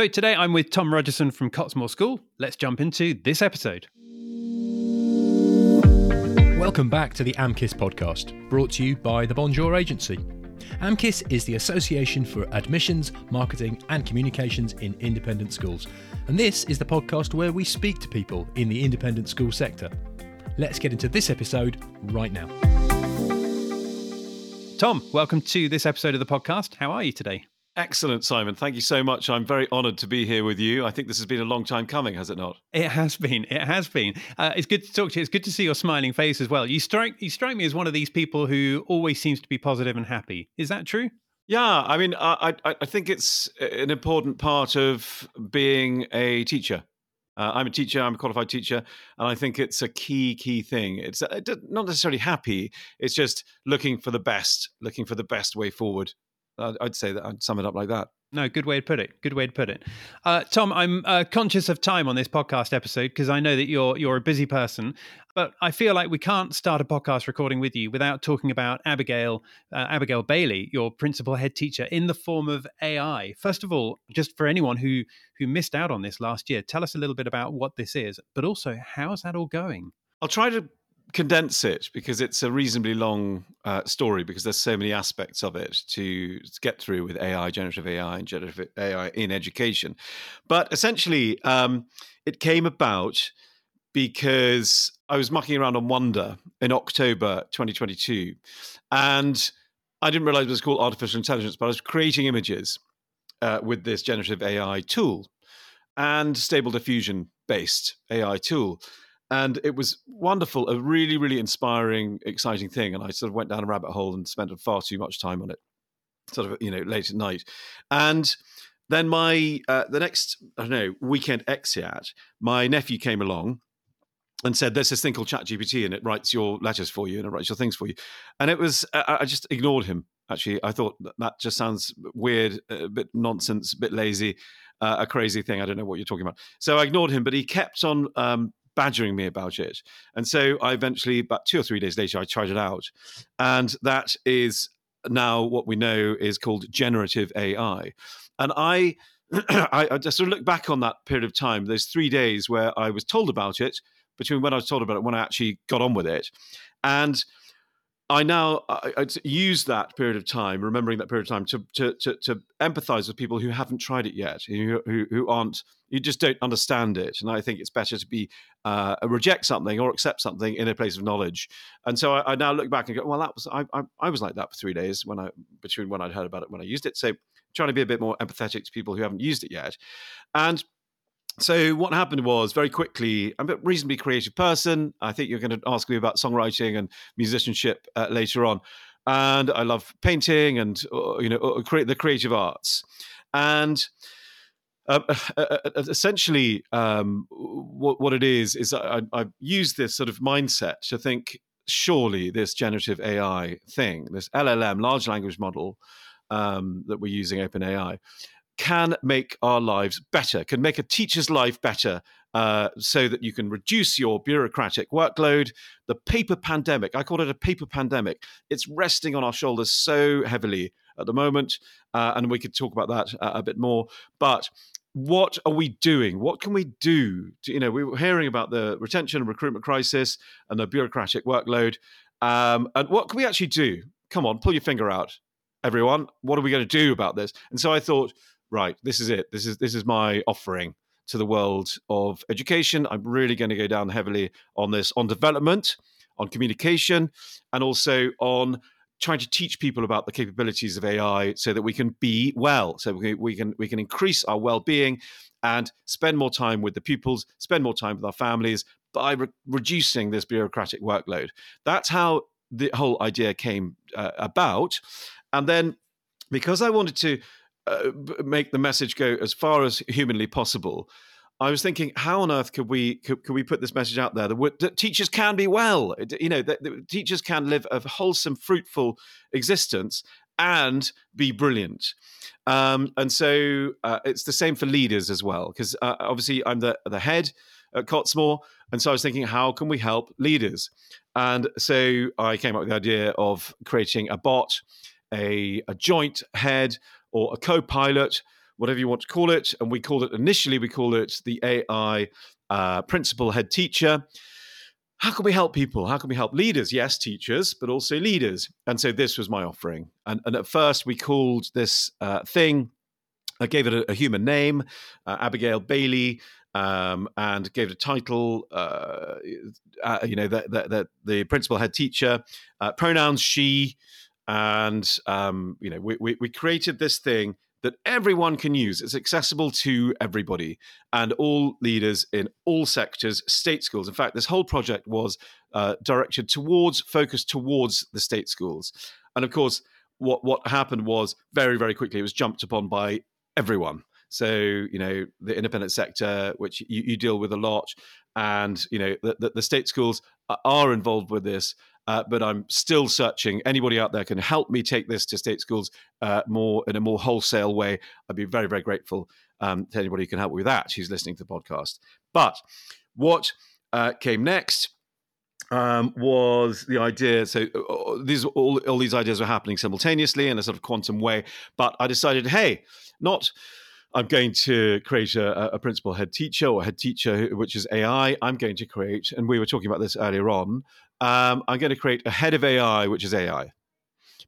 So today I'm with Tom Rogerson from Cottesmore School. Let's jump into this episode. Welcome back to the AMCIS podcast, brought to you by the Bonjour Agency. AMCIS is the Association for Admissions, Marketing and Communications in Independent Schools, and this is the podcast where we speak to people in the independent school sector. Let's get into this episode right now. Tom, welcome to this episode of the podcast. How are you today? Excellent, Simon. Thank you so much. I'm very honoured to be here with you. I think this has been a long time coming, has it not? It has been. It has been. Uh, it's good to talk to you. It's good to see your smiling face as well. You strike you strike me as one of these people who always seems to be positive and happy. Is that true? Yeah, I mean, I I, I think it's an important part of being a teacher. Uh, I'm a teacher. I'm a qualified teacher, and I think it's a key key thing. It's uh, not necessarily happy. It's just looking for the best, looking for the best way forward I'd say that I'd sum it up like that. No, good way to put it. Good way to put it. Uh, Tom, I'm uh, conscious of time on this podcast episode because I know that you're you're a busy person, but I feel like we can't start a podcast recording with you without talking about Abigail uh, Abigail Bailey, your principal head teacher, in the form of AI. First of all, just for anyone who who missed out on this last year, tell us a little bit about what this is, but also how's that all going? I'll try to condense it because it's a reasonably long uh, story because there's so many aspects of it to get through with AI, generative AI, and generative AI in education. But essentially, um, it came about because I was mucking around on Wonder in October 2022, and I didn't realize it was called artificial intelligence, but I was creating images uh, with this generative AI tool and stable diffusion based AI tool and it was wonderful a really really inspiring exciting thing and i sort of went down a rabbit hole and spent far too much time on it sort of you know late at night. And then my uh, the next i don't know weekend exeat my nephew came along and said there's this thing called chat gpt and it writes your letters for you and it writes your things for you. And it was i just ignored him actually. I thought that just sounds weird a bit nonsense a bit lazy uh, a crazy thing. I don't know what you're talking about. So i ignored him but he kept on um, badgering me about it. And so I eventually, about two or three days later, I tried it out. And that is now what we know is called generative AI. And I, I, I just sort of look back on that period of time, those three days where I was told about it, between when I was told about it when I actually got on with it. And I now I, I use that period of time, remembering that period of time, to to to, to empathize with people who haven't tried it yet, who, who, who aren't, you just don't understand it. And I think it's better to be uh, reject something or accept something in a place of knowledge. And so I, I now look back and go, well, that was I, I, I was like that for three days when I between when I'd heard about it when I used it. So trying to be a bit more empathetic to people who haven't used it yet, and so what happened was very quickly i'm a reasonably creative person. I think you're going to ask me about songwriting and musicianship uh, later on. And i love painting and uh, you know uh, the creative arts. And um, uh, essentially um, what, what it is is I, i've used this sort of mindset to think surely this generative ai thing this llm large language model um, that we're using openai can make our lives better, can make a teacher's life better uh, so that you can reduce your bureaucratic workload. The paper pandemic, I call it a paper pandemic, it's resting on our shoulders so heavily at the moment. Uh, and we could talk about that uh, a bit more. But what are we doing? What can we do? To, you know, we were hearing about the retention and recruitment crisis and the bureaucratic workload. Um, and what can we actually do? Come on, pull your finger out, everyone. What are we going to do about this? And so I thought, right, this is it. This is this is my offering to the world of education. I'm really going to go down heavily on this, on development, on communication, and also on trying to teach people about the capabilities of AI so that we can be well, so we, we can we can increase our well-being and spend more time with the pupils, spend more time with our families by re- reducing this bureaucratic workload. That's how the whole idea came uh, about, and then because I wanted to uh, make the message go as far as humanly possible. I was thinking, how on earth could we could, could we put this message out there that, that teachers can be well? You know, that, that teachers can live a wholesome, fruitful existence and be brilliant. Um, and so uh, it's the same for leaders as well, because uh, obviously I'm the the head at Cottesmore, and so I was thinking, how can we help leaders? And so I came up with the idea of creating a bot, a, a joint head or a co pilot whatever you want to call it. And we called it initially, we called it the AI uh, principal head teacher. How can we help people? How can we help leaders? Yes, teachers, but also leaders. And so this was my offering. And, and at first, we called this uh, thing, I gave it a, a human name, uh, Abigail Bailey. Um, and gave it a title, uh, uh, you know, the, the, the, principal head teacher, uh, pronouns she, and um, you know, we, we, we created this thing that everyone can use. It's accessible to everybody and all leaders in all sectors, state schools. In fact, this whole project was uh, directed towards, focused towards the state schools. And of course, what what happened was very very quickly it was jumped upon by everyone. So you know the independent sector, which you, you deal with a lot, and you know the, the, the state schools are involved with this uh, but I'm still searching. Anybody out there can help me take this to state schools uh, more in a more wholesale way. I'd be very, very grateful um, to anybody who can help with that who's listening to the podcast. But what uh, came next um, was the idea. So uh, uh, these all, all these ideas were happening simultaneously in a sort of quantum way. But I decided, hey, not I'm going to create a, a, principal head teacher or head teacher, which is AI. I'm going to create, and we were talking about this earlier on, um, I'm going to create a head of AI, which is AI,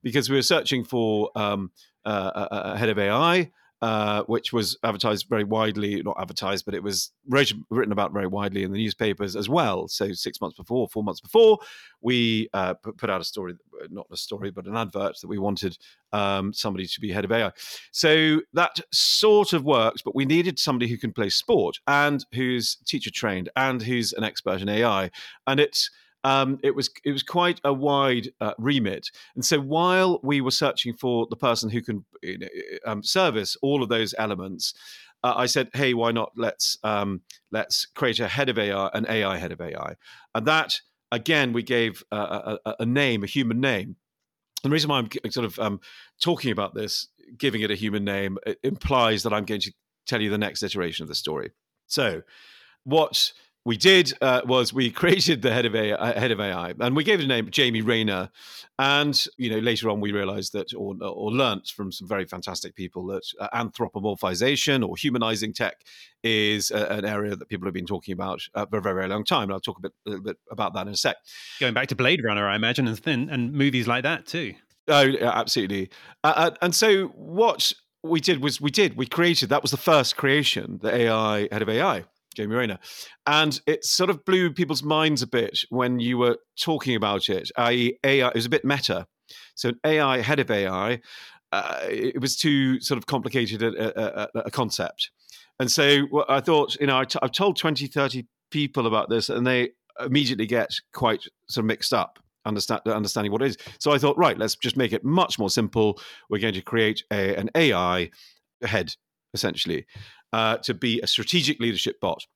because we were searching for um, uh, a, a, head of AI, uh, which was advertised very widely, not advertised, but it was written about very widely in the newspapers as well. So six months before, four months before, we uh, put out a story, not a story, but an advert that we wanted um, somebody to be head of AI. So that sort of works, but we needed somebody who can play sport and who's teacher trained and who's an expert in AI. And it's um, it was it was quite a wide uh, remit. And so while we were searching for the person who can you know, um, service all of those elements, uh, I said, "Hey, why not? Let's um, let's create a head of AI, an AI head of AI." And that again, we gave a, a, a name, a human name. And the reason why I'm sort of um, talking about this, giving it a human name, implies that I'm going to tell you the next iteration of the story. So, what we did uh, was we created the head of AI, uh, head of AI, and we gave it a name, Jamie Rayner. And you know, later on, we realized that, or, or learnt from some very fantastic people, that uh, anthropomorphization or humanizing tech is a, an area that people have been talking about uh, for a very, very long time. And I'll talk a bit, a little bit about that in a sec. Going back to Blade Runner, I imagine, and thin, and movies like that too. Oh, absolutely. Uh, uh, and so what we did was we did we created that was the first creation, the AI head of AI Jamie Rayner. And it sort of blew people's minds a bit when you were talking about it, i.e., AI, it was a bit meta. So, AI, head of AI, uh, it was too sort of complicated a, a, a concept. And so I thought, you know, i t- I've told 20, 30 people about this, and they immediately get quite sort of mixed up. Understand, understanding what it is. So I thought, right, let's just make it much more simple. We're going to create a, an AI head, essentially uh, to be a strategic leadership bot.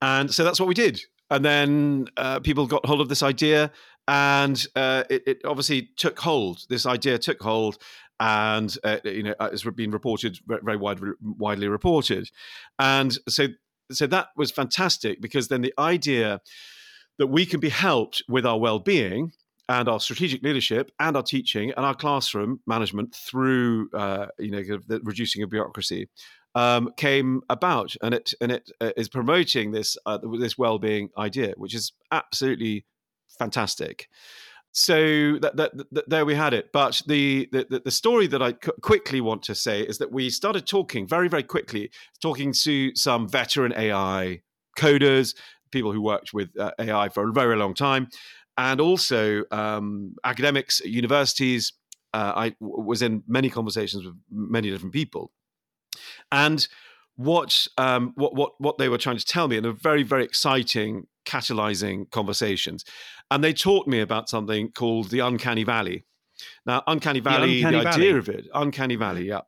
And so that's what we did. And then uh, people got hold of this idea, and uh, it, it, obviously took hold. This idea took hold, and uh, you know it's been reported very wide, widely reported. And so, so that was fantastic because then the idea that we can be helped with our well-being and our strategic leadership and our teaching and our classroom management through uh, you know the reducing of bureaucracy um, came about, and it and it uh, is promoting this uh, this well being idea, which is absolutely fantastic. So that, that, that, there we had it. But the, the the story that I quickly want to say is that we started talking very very quickly, talking to some veteran AI coders, people who worked with uh, AI for a very long time, and also um, academics at universities. Uh, I w- was in many conversations with many different people and what um, what what what they were trying to tell me in a very very exciting catalyzing conversations. And they taught me about something called the uncanny valley. Now uncanny valley the, uncanny the idea of it uncanny valley yeah.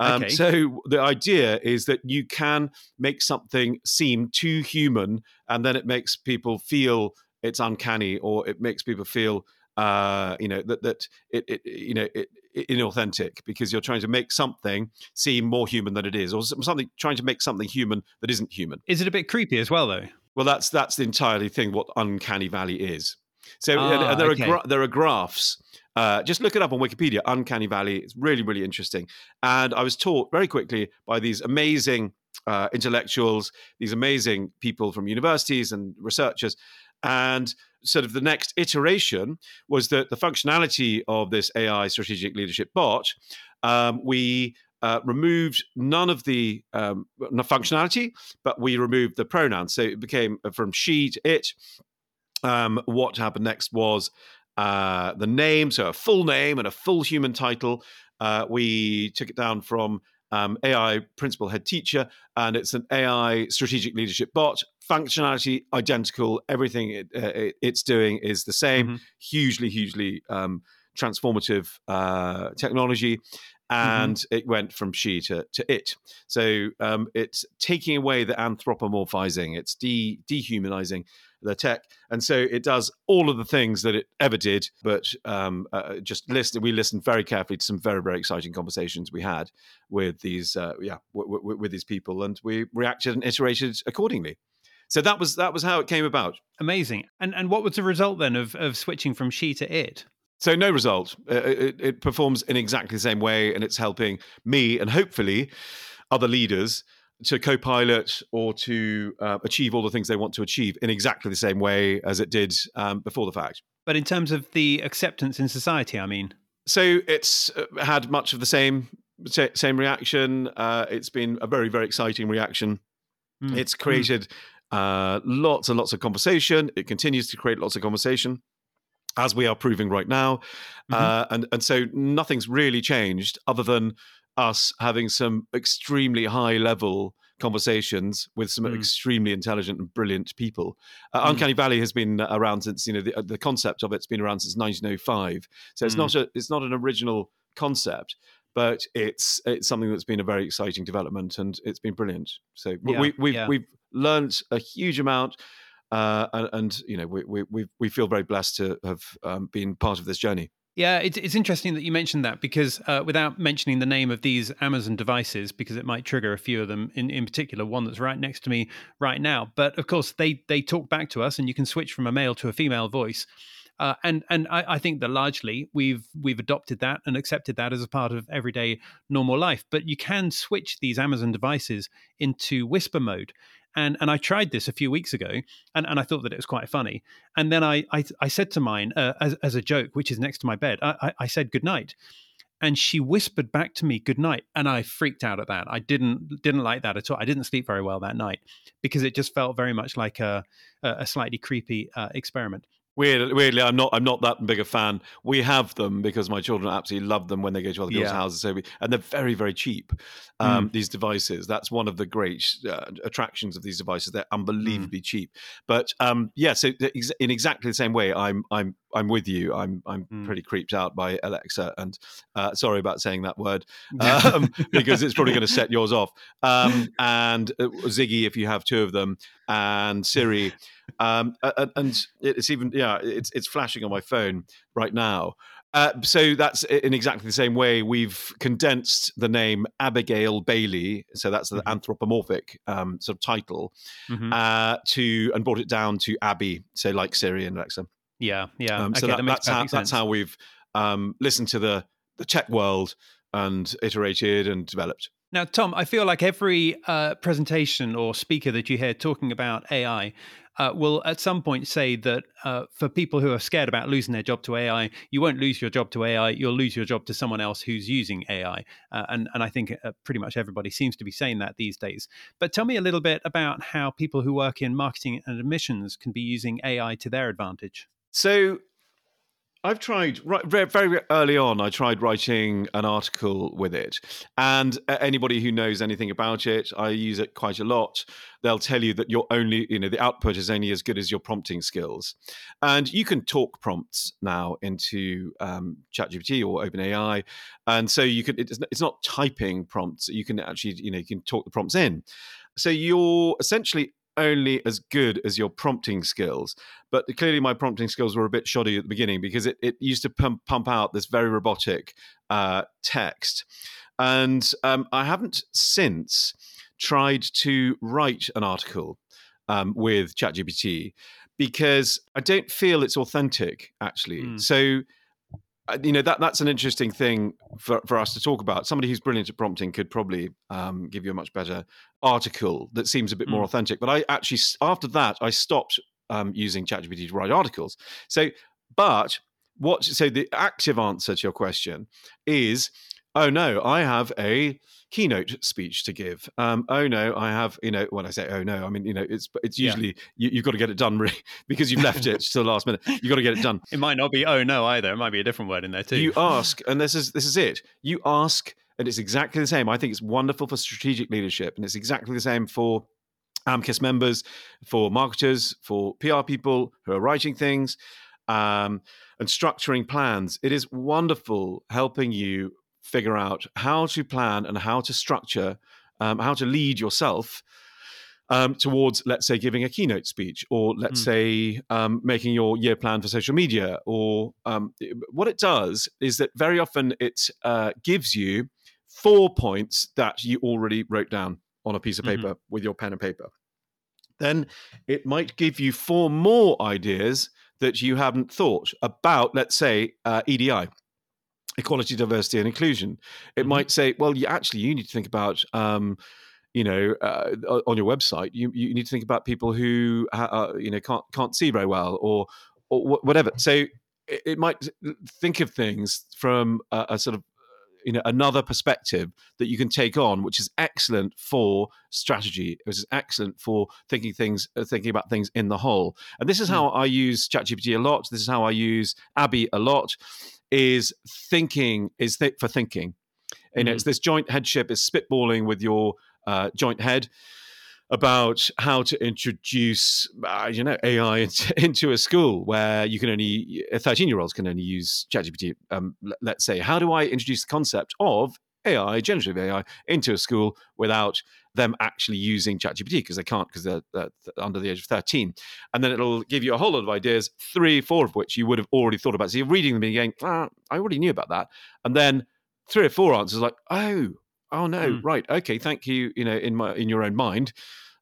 Um, okay. so the idea is that you can make something seem too human and then it makes people feel it's uncanny or it makes people feel uh, you know that that it, it you know it, inauthentic because you're trying to make something seem more human than it is, or something trying to make something human that isn't human. Is it a bit creepy as well, though? Well, that's that's the entirely thing. What uncanny valley is. So ah, there okay. are gra- there are graphs Uh, just look it up on Wikipedia, Uncanny Valley. It's really, really interesting. And I was taught very quickly by these amazing uh, intellectuals, these amazing people from universities and researchers. And sort of the next iteration was that the functionality of this AI strategic leadership bot, um, we uh, removed none of the um, functionality, but we removed the pronouns. So it became uh, from she to it. Um, what happened next was uh, the name, so a full name and a full human title. Uh, we took it down from um, AI principal head teacher, and it's an AI strategic leadership bot. Functionality identical, everything it, uh, it, it's doing is the same. Mm-hmm. Hugely, hugely um, transformative uh, technology. And mm-hmm. it went from she to, to it. So um, it's taking away the anthropomorphizing, it's de- dehumanizing the tech, and so it does all of the things that it ever did. But um, uh, just listen, we listened very carefully to some very very exciting conversations we had with these uh, yeah w- w- with these people, and we reacted and iterated accordingly. So that was that was how it came about. Amazing. And and what was the result then of of switching from she to it? So no result. It, it, performs in exactly the same way, and it's helping me and hopefully other leaders to co-pilot or to uh, achieve all the things they want to achieve in exactly the same way as it did um, before the fact. But in terms of the acceptance in society, I mean, so it's uh, had much of the same same reaction. Uh, it's been a very very exciting reaction. Mm. It's created mm. lots and lots of conversation. It continues to create lots of conversation as we are proving right now. Mm-hmm. Uh, and and so nothing's really changed other than us having some extremely high level conversations with some mm. extremely intelligent and brilliant people. Uh, mm. Uncanny Valley has been around since you know the, the concept of it's been around since 1905. So it's mm. not a it's not an original concept, but it's it's something that's been a very exciting development and it's been brilliant. So yeah, we, we've yeah. we've learned a huge amount. Uh, and, and, you know we, we we feel very blessed to have um, been part of this journey. Yeah, it's, it's interesting that you mentioned that because uh, without mentioning the name of these Amazon devices, because it might trigger a few of them, in, in particular, one that's right next to me right now. But of course, they they talk back to us, and you can switch from a male to a female voice. Uh, and and I, I, think that largely we've we've adopted that and accepted that as a part of everyday normal life. But you can switch these Amazon devices into whisper mode, and and I tried this a few weeks ago, and, and I thought that it was quite funny. And then I I, I said to mine uh, as as a joke, which is next to my bed, I, I said good night, and she whispered back to me good night, and I freaked out at that. I didn't didn't like that at all. I didn't sleep very well that night because it just felt very much like a a slightly creepy uh, experiment. Weird, weirdly, I'm not. I'm not that big a fan. We have them because my children absolutely love them when they go to other people's yeah. houses. So we, and they're very, very cheap. Um, mm. These devices. That's one of the great uh, attractions of these devices. They're unbelievably mm. cheap. But um, yeah, so in exactly the same way, I'm I'm I'm with you. I'm I'm mm. pretty creeped out by Alexa, and uh, sorry about saying that word um, because it's probably going to set yours off. Um, and uh, Ziggy, if you have two of them, and Siri, um, and it's even yeah, it's it's flashing on my phone right now. Uh, so that's in exactly the same way we've condensed the name Abigail Bailey, so that's the mm-hmm. anthropomorphic um, sort of title, mm-hmm. uh, to and brought it down to Abby, so like Siri and Alexa. Yeah, yeah. Um, so okay, that, that that's how sense. that's how we've um, listened to the the tech world and iterated and developed. Now, Tom, I feel like every uh, presentation or speaker that you hear talking about AI uh, will at some point say that uh, for people who are scared about losing their job to AI, you won't lose your job to AI, you'll lose your job to someone else who's using AI. Uh, and, and I think uh, pretty much everybody seems to be saying that these days. But tell me a little bit about how people who work in marketing and admissions can be using AI to their advantage. So I've tried very, early on. I tried writing an article with it, and anybody who knows anything about it, I use it quite a lot. They'll tell you that you're only, you know, the output is only as good as your prompting skills, and you can talk prompts now into um, ChatGPT or OpenAI, and so you can. It's not typing prompts. You can actually, you know, you can talk the prompts in. So you're essentially only as good as your prompting skills. But clearly, my prompting skills were a bit shoddy at the beginning because it, it used to pump, pump out this very robotic uh, text. And um, I haven't since tried to write an article um, with ChatGPT because I don't feel it's authentic, actually. Mm. So you know that that's an interesting thing for, for us to talk about. Somebody who's brilliant at prompting could probably um, give you a much better article that seems a bit more mm. authentic. But I actually after that I stopped um, using ChatGPT to write articles. So, but what? So the active answer to your question is, oh no, I have a keynote speech to give. Um, oh no, I have, you know, when I say oh no, I mean, you know, it's it's usually yeah. you, have got to get it done really, because you've left it to the last minute. You've got to get it done. It might not be oh no either. It might be a different word in there too. You ask, and this is this is it. You ask, and it's exactly the same. I think it's wonderful for strategic leadership, and it's exactly the same for AMCIS members, for marketers, for PR people who are writing things. Um, and structuring plans. It is wonderful helping you figure out how to plan and how to structure, um, how to lead yourself um, towards, let's say, giving a keynote speech, or let's mm. say um, making your year plan for social media. Or um, what it does is that very often it uh, gives you four points that you already wrote down on a piece of mm-hmm. paper mm-hmm. with your pen and paper. Then it might give you four more ideas that you haven't thought about, let's say, uh, EDI equality, diversity, and inclusion. It mm-hmm. might say, well, you actually you need to think about. Um, you know, uh, on your website, you, you need to think about people who uh, you know can't can't see very well, or or whatever. So it, it might think of things from a, a sort of you know another perspective that you can take on which is excellent for strategy which is excellent for thinking things uh, thinking about things in the whole and this is how mm. i use chatgpt a lot this is how i use abby a lot is thinking is th- for thinking. You know, mm-hmm. it's this joint headship is spitballing with your uh, joint head about how to introduce, uh, you know, AI into, into, a school where you can only, 13 year olds can only use ChatGPT. Um, let's say, how do I introduce the concept of AI, generative AI, into a school without them actually using ChatGPT because they can't because they're, they're, under the age of 13. And then it'll give you a whole lot of ideas, three, four of which you would have already thought about. So you're reading them and going, ah, I already knew about that. And then three or four answers like, oh, oh no, mm. right, okay, thank you. You know, in my in your own mind.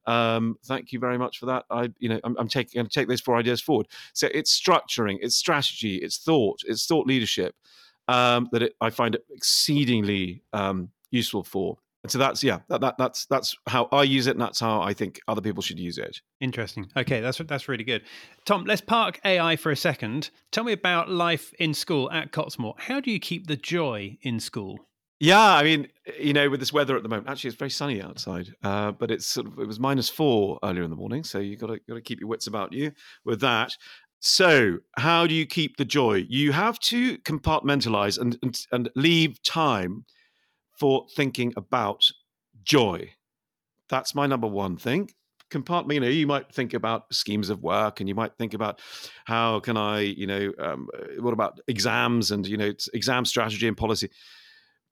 Um, thank you very much for that. I, you know, I'm, I'm taking to take those four ideas forward. So it's structuring, it's strategy, it's thought, it's thought leadership um, that it, I find it exceedingly um, useful for. And so that's yeah, that, that, that's that's how I use it, and that's how I think other people should use it. Interesting. Okay, that's that's really good. Tom, let's park AI for a second. Tell me about life in school at Cottesmore. How do you keep the joy in school? Yeah, I mean, you know, with this weather at the moment, actually, it's very sunny outside, uh, but it's sort of it was minus four earlier in the morning, so you got to got to keep your wits about you with that. So, how do you keep the joy? You have to compartmentalize and and, and leave time for thinking about joy. That's my number one thing. Compartment, you know, you might think about schemes of work, and you might think about how can I, you know, um, what about exams and you know, exam strategy and policy.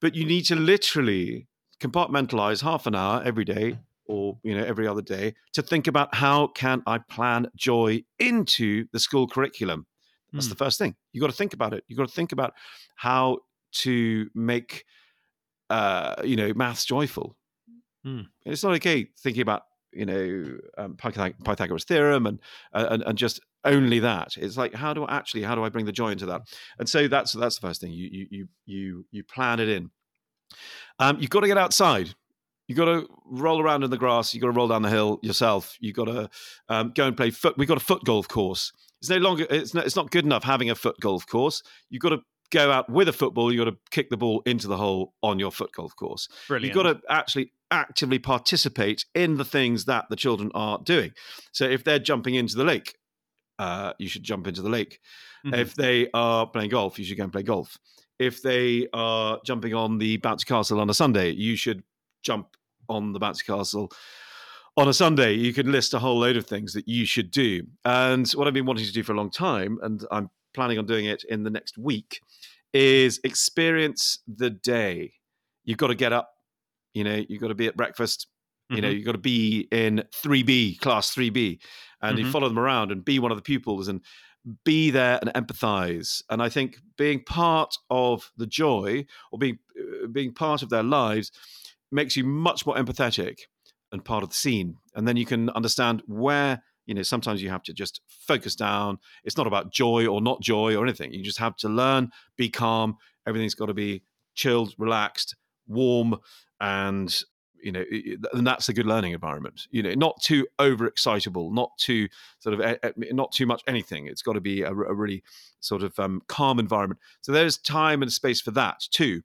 But you need to literally compartmentalize half an hour every day or you know every other day to think about how can i plan joy into the school curriculum that's mm. the first thing you got to think about it you got to think about how to make uh, you know, maths joyful. Mm. It's not okay thinking about you know um, Pythag- Pythagoras theorem and, uh, and and just only that. It's like how do I actually how do I bring the joy into that? And so that's that's the first thing. You you you you you plan it in. Um, you've got to get outside. You've got to roll around in the grass. You've got to roll down the hill yourself. You've got to um, go and play foot. We've got a foot golf course. It's no longer. It's not, it's not good enough having a foot golf course. You've got to go out with a football, you've got to kick the ball into the hole on your foot golf course. Brilliant. You've got to actually actively participate in the things that the children are doing. So if they're jumping into the lake, uh, you should jump into the lake. Mm-hmm. If they are playing golf, you should go and play golf. If they are jumping on the bouncy castle on a Sunday, you should jump on the bouncy castle on a Sunday, you can list a whole load of things that you should do. And what I've been wanting to do for a long time, and I'm planning on doing it in the next week, is experience the day. You've got to get up, you know, you've got to be at breakfast, you mm-hmm. know, you've got to be in 3B, class 3B, and mm-hmm. you follow them around and be one of the pupils and be there and empathize. And I think being part of the joy or being uh, being part of their lives makes you much more empathetic and part of the scene. And then you can understand where You know, sometimes you have to just focus down. It's not about joy or not joy or anything. You just have to learn, be calm. Everything's got to be chilled, relaxed, warm, and you know and that's a good learning environment you know not too overexcitable not too sort of not too much anything. It's got to be a, a really sort of um, calm environment. So there's time and space for that too.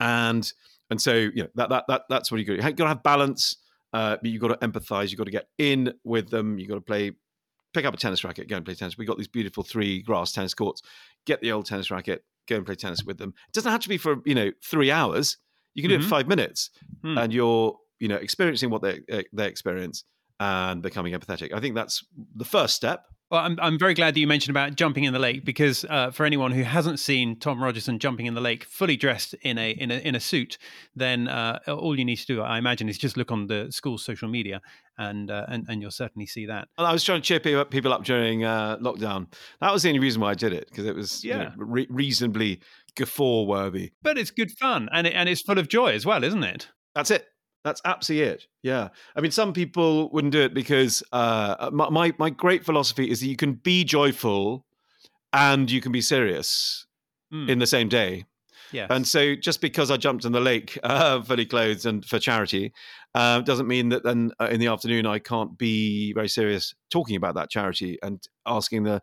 And and so you know that that, that that's what you got you've got to have balance uh, but you've got to empathize you've got to get in with them you've got to play pick up a tennis racket go and play tennis. We've got these beautiful three grass tennis courts. Get the old tennis racket go and play tennis with them. It doesn't have to be for you know three hours you can do mm-hmm. it in five minutes, hmm. and you're you know experiencing what they uh, they experience and becoming empathetic. I think that's the first step. Well, I'm, I'm very glad that you mentioned about jumping in the lake because uh, for anyone who hasn't seen Tom Rogerson jumping in the lake fully dressed in a in a in a suit, then uh, all you need to do, I imagine, is just look on the school's social media, and uh, and and you'll certainly see that. I was trying to cheer people up, people up during uh, lockdown. That was the only reason why I did it because it was yeah. You know, re- reasonably guffaw worthy. But it's good fun and it, and it's full of joy as well, isn't it? That's it. That's absolutely it. Yeah. I mean, some people wouldn't do it because uh, my, my, great philosophy is that you can be joyful and you can be serious mm. in the same day. Yes. And so just because I jumped in the lake uh, fully clothed and for charity uh, doesn't mean that then uh, in the afternoon I can't be very serious talking about that charity and asking the,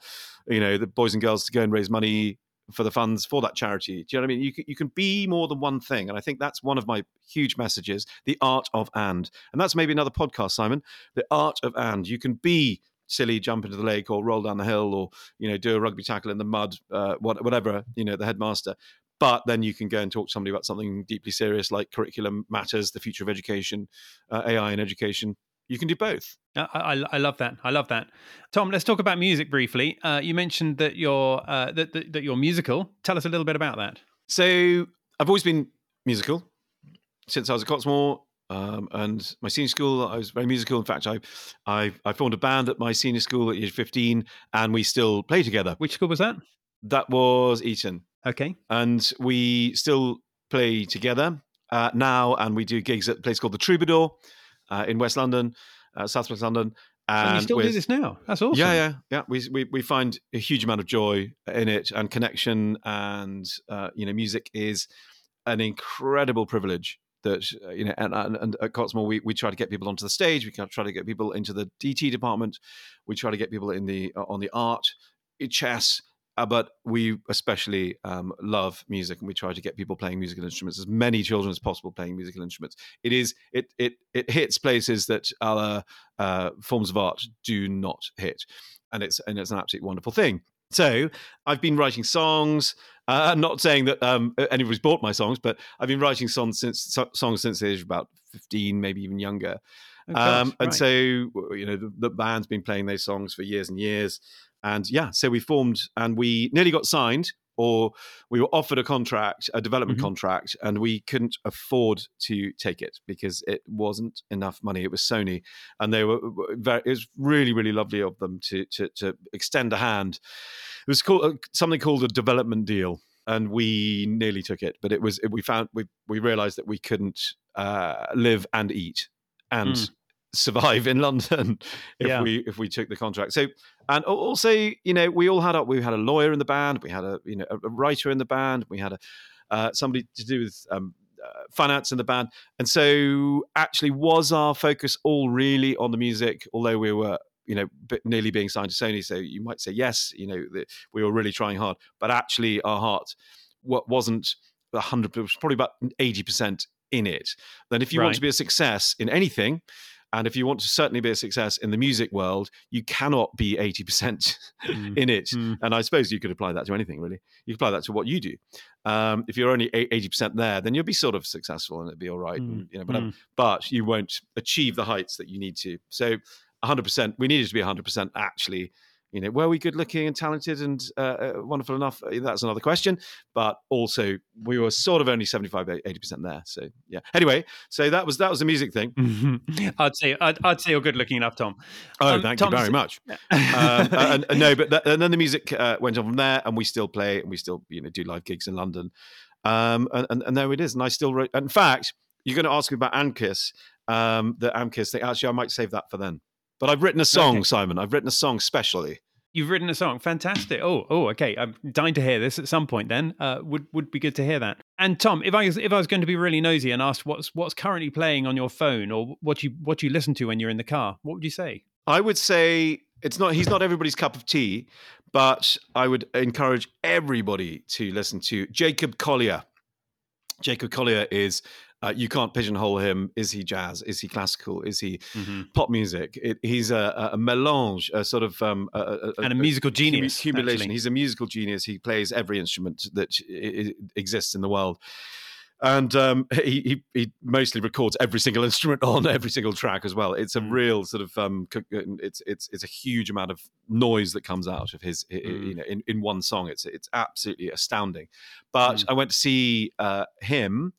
you know, the boys and girls to go and raise money for the funds for that charity. Do you know what I mean? You can, you can be more than one thing. And I think that's one of my huge messages the art of and. And that's maybe another podcast, Simon. The art of and. You can be silly, jump into the lake or roll down the hill or, you know, do a rugby tackle in the mud, uh, whatever, you know, the headmaster. But then you can go and talk to somebody about something deeply serious like curriculum matters, the future of education, uh, AI in education, you can do both. I, I, I, love that. I love that. Tom, let's talk about music briefly. Uh, you mentioned that you're uh, that, that, that you're musical. Tell us a little bit about that. So I've always been musical since I was at Cottesmore. Um, and my senior school, I was very musical. In fact, I, I, I formed a band at my senior school at age 15, and we still play together. Which school was that? That was Eton. Okay. And we still play together uh, now, and we do gigs at a place called the Troubadour, uh, in West London, uh, Southwest London. And, and you still with, do this now. That's awesome. Yeah, yeah, yeah. We, we we find a huge amount of joy in it and connection, and uh, you know, music is an incredible privilege. That uh, you know, and, and, and at Cottesmore, we, we try to get people onto the stage. We try to get people into the DT department. We try to get people in the uh, on the art, chess, uh, but we especially um, love music and we try to get people playing musical instruments as many children as possible playing musical instruments it is it it it hits places that other uh, forms of art do not hit and it's and it's an absolutely wonderful thing so I've been writing songs. Uh, not saying that um, anybody's bought my songs, but I've been writing songs since songs since the age of about fifteen, maybe even younger. Oh, um, and right. so you know the, the, band's been playing those songs for years and years. And yeah, so we formed and we nearly got signed or we were offered a contract, a development mm-hmm. contract, and we couldn't afford to take it because it wasn't enough money. It was Sony, and they were very. It was really, really lovely of them to to, to extend a hand. It was called uh, something called a development deal, and we nearly took it, but it was we found we we realised that we couldn't uh, live and eat and mm survive in London if yeah. we if we took the contract. So and also you know we all had a we had a lawyer in the band, we had a you know a writer in the band, we had a uh, somebody to do with um, uh, finance in the band, and so actually was our focus all really on the music, although we were. You know, nearly being signed to Sony, so you might say yes. You know, we were really trying hard, but actually, our heart what wasn't hundred. It was probably about eighty percent in it. Then, if you right. want to be a success in anything, and if you want to certainly be a success in the music world, you cannot be 80% mm. in it. Mm. And I suppose you could apply that to anything, really. You could apply that to what you do. Um, if you're only 80% there, then you'll be sort of successful and it'd be all right. Mm. And, you know, but, mm. but you won't achieve the heights that you need to. So 100%, we needed to be 100% actually you know, were we good looking and talented and uh, uh, wonderful enough? Uh, that's another question. But also, we were sort of only 75, 80% there. So, yeah. Anyway, so that was that was the music thing. I'd say I'd, I'd, say you're good looking enough, Tom. Oh, um, thank Tom's... you very much. um, and, and, no, but that, and then the music uh, went on from there, and we still play and we still you know do live gigs in London. Um, and, and, and there it is. And I still wrote. In fact, you're going to ask me about AMCIS, um, the AMCIS thing. Actually, I might save that for then But I've written a song, okay. Simon. I've written a song specially. You've written a song, fantastic. Oh, oh, okay. I'm dying to hear this at some point. Then uh, would would be good to hear that. And Tom, if I was if I was going to be really nosy and asked what's what's currently playing on your phone or what you what you listen to when you're in the car, what would you say? I would say it's not. He's not everybody's cup of tea, but I would encourage everybody to listen to Jacob Collier. Jacob Collier is uh, you can't pigeonhole him. Is he jazz? Is he classical? Is he mm-hmm. pop music? It, he's a, a, melange, a sort of um, a, a, and a musical genius. Accumulation. He's a musical genius. He plays every instrument that exists in the world and um, he, he, he mostly records every single instrument on every single track as well. It's a mm. real sort of um, it's it's it's a huge amount of noise that comes out of his mm. you know in, in one song. It's it's absolutely astounding. But mm. I went to see uh, him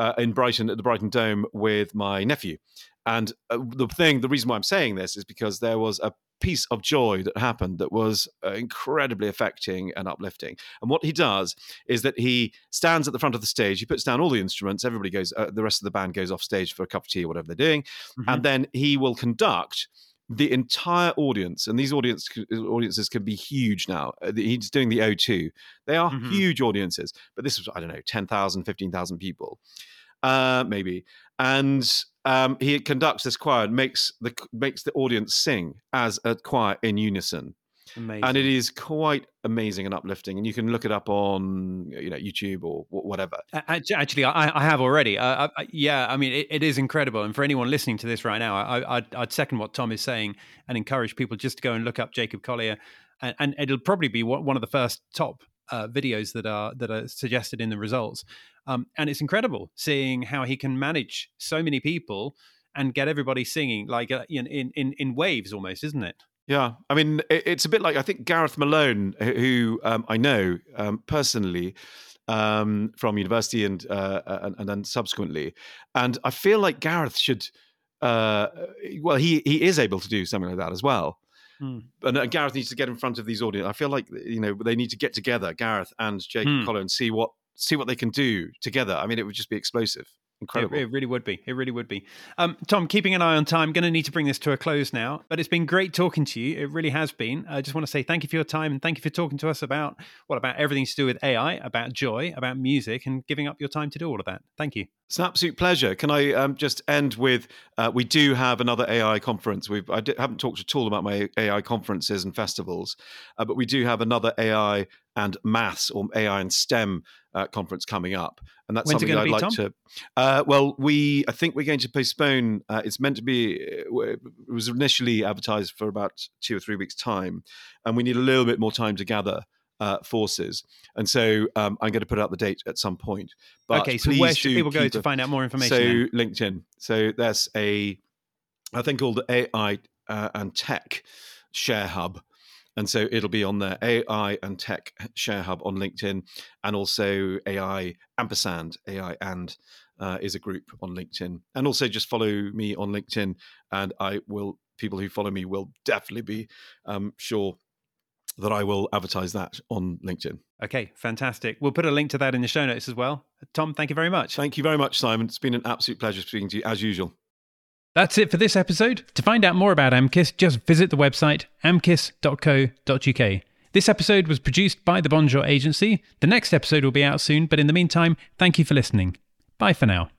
uh, in Brighton at the Brighton Dome with my nephew. And uh, the thing, the reason why I'm saying this is because there was a piece of joy that happened that was uh, incredibly affecting and uplifting. And what he does is that he stands at the front of the stage, he puts down all the instruments, everybody goes, uh, the rest of the band goes off stage for a cup of tea or whatever they're doing, mm-hmm. and then he will conduct the entire audience, and these audience, audiences can be huge now. Uh, he's doing the O2. They are mm-hmm. huge audiences, but this was, I don't know, 10,000, 15,000 people, uh, maybe. And um, he conducts this choir and makes the makes the audience sing as a choir in unison. Amazing. And it is quite amazing and uplifting. And you can look it up on you know YouTube or whatever. Actually, I, I have already. Uh, I, yeah, I mean, it, it is incredible. And for anyone listening to this right now, I, I'd, I'd, second what Tom is saying and encourage people just to go and look up Jacob Collier. And, and it'll probably be one of the first top uh, videos that are that are suggested in the results. Um, and it's incredible seeing how he can manage so many people and get everybody singing like uh, in, in in waves almost, isn't it? Yeah, I mean, it's a bit like I think Gareth Malone, who um, I know um, personally um, from university and, uh, and, and then subsequently, and I feel like Gareth should. Uh, well, he he is able to do something like that as well. Mm. And uh, Gareth needs to get in front of these audience. I feel like you know they need to get together, Gareth and Jake mm. And see what see what they can do together. I mean, it would just be explosive. Incredible. It, it, really would be. It really would be. Um, Tom, keeping an eye on time, going to need to bring this to a close now, but it's been great talking to you. It really has been. I just want to say thank you for your time and thank you for talking to us about what about everything to do with AI, about joy, about music, and giving up your time to do all of that. Thank you. It's an absolute pleasure. Can I um, just end with uh, we do have another AI conference. We've I haven't talked at all about my AI conferences and festivals, uh, but we do have another AI and maths or AI and STEM uh, conference coming up, and that's When's something I'd be, like Tom? to. Uh, well, we I think we're going to postpone. Uh, it's meant to be. Uh, it was initially advertised for about two or three weeks' time, and we need a little bit more time to gather. Uh, forces, and so um, I'm going to put out the date at some point. But okay, so where should people go to find out more information? So then? LinkedIn. So there's a, I think called AI uh, and Tech Share Hub, and so it'll be on the AI and Tech Share Hub on LinkedIn, and also AI ampersand AI and uh, is a group on LinkedIn, and also just follow me on LinkedIn, and I will. People who follow me will definitely be um, sure that I will advertise that on LinkedIn. Okay, fantastic. We'll put a link to that in the show notes as well. Tom, thank you very much. Thank you very much, Simon. It's been an absolute pleasure speaking to you as usual. That's it for this episode. To find out more about AMCIS, just visit the website amcis.co.uk. This episode was produced by the Bonjour Agency. The next episode will be out soon, but in the meantime, thank you for listening. Bye for now.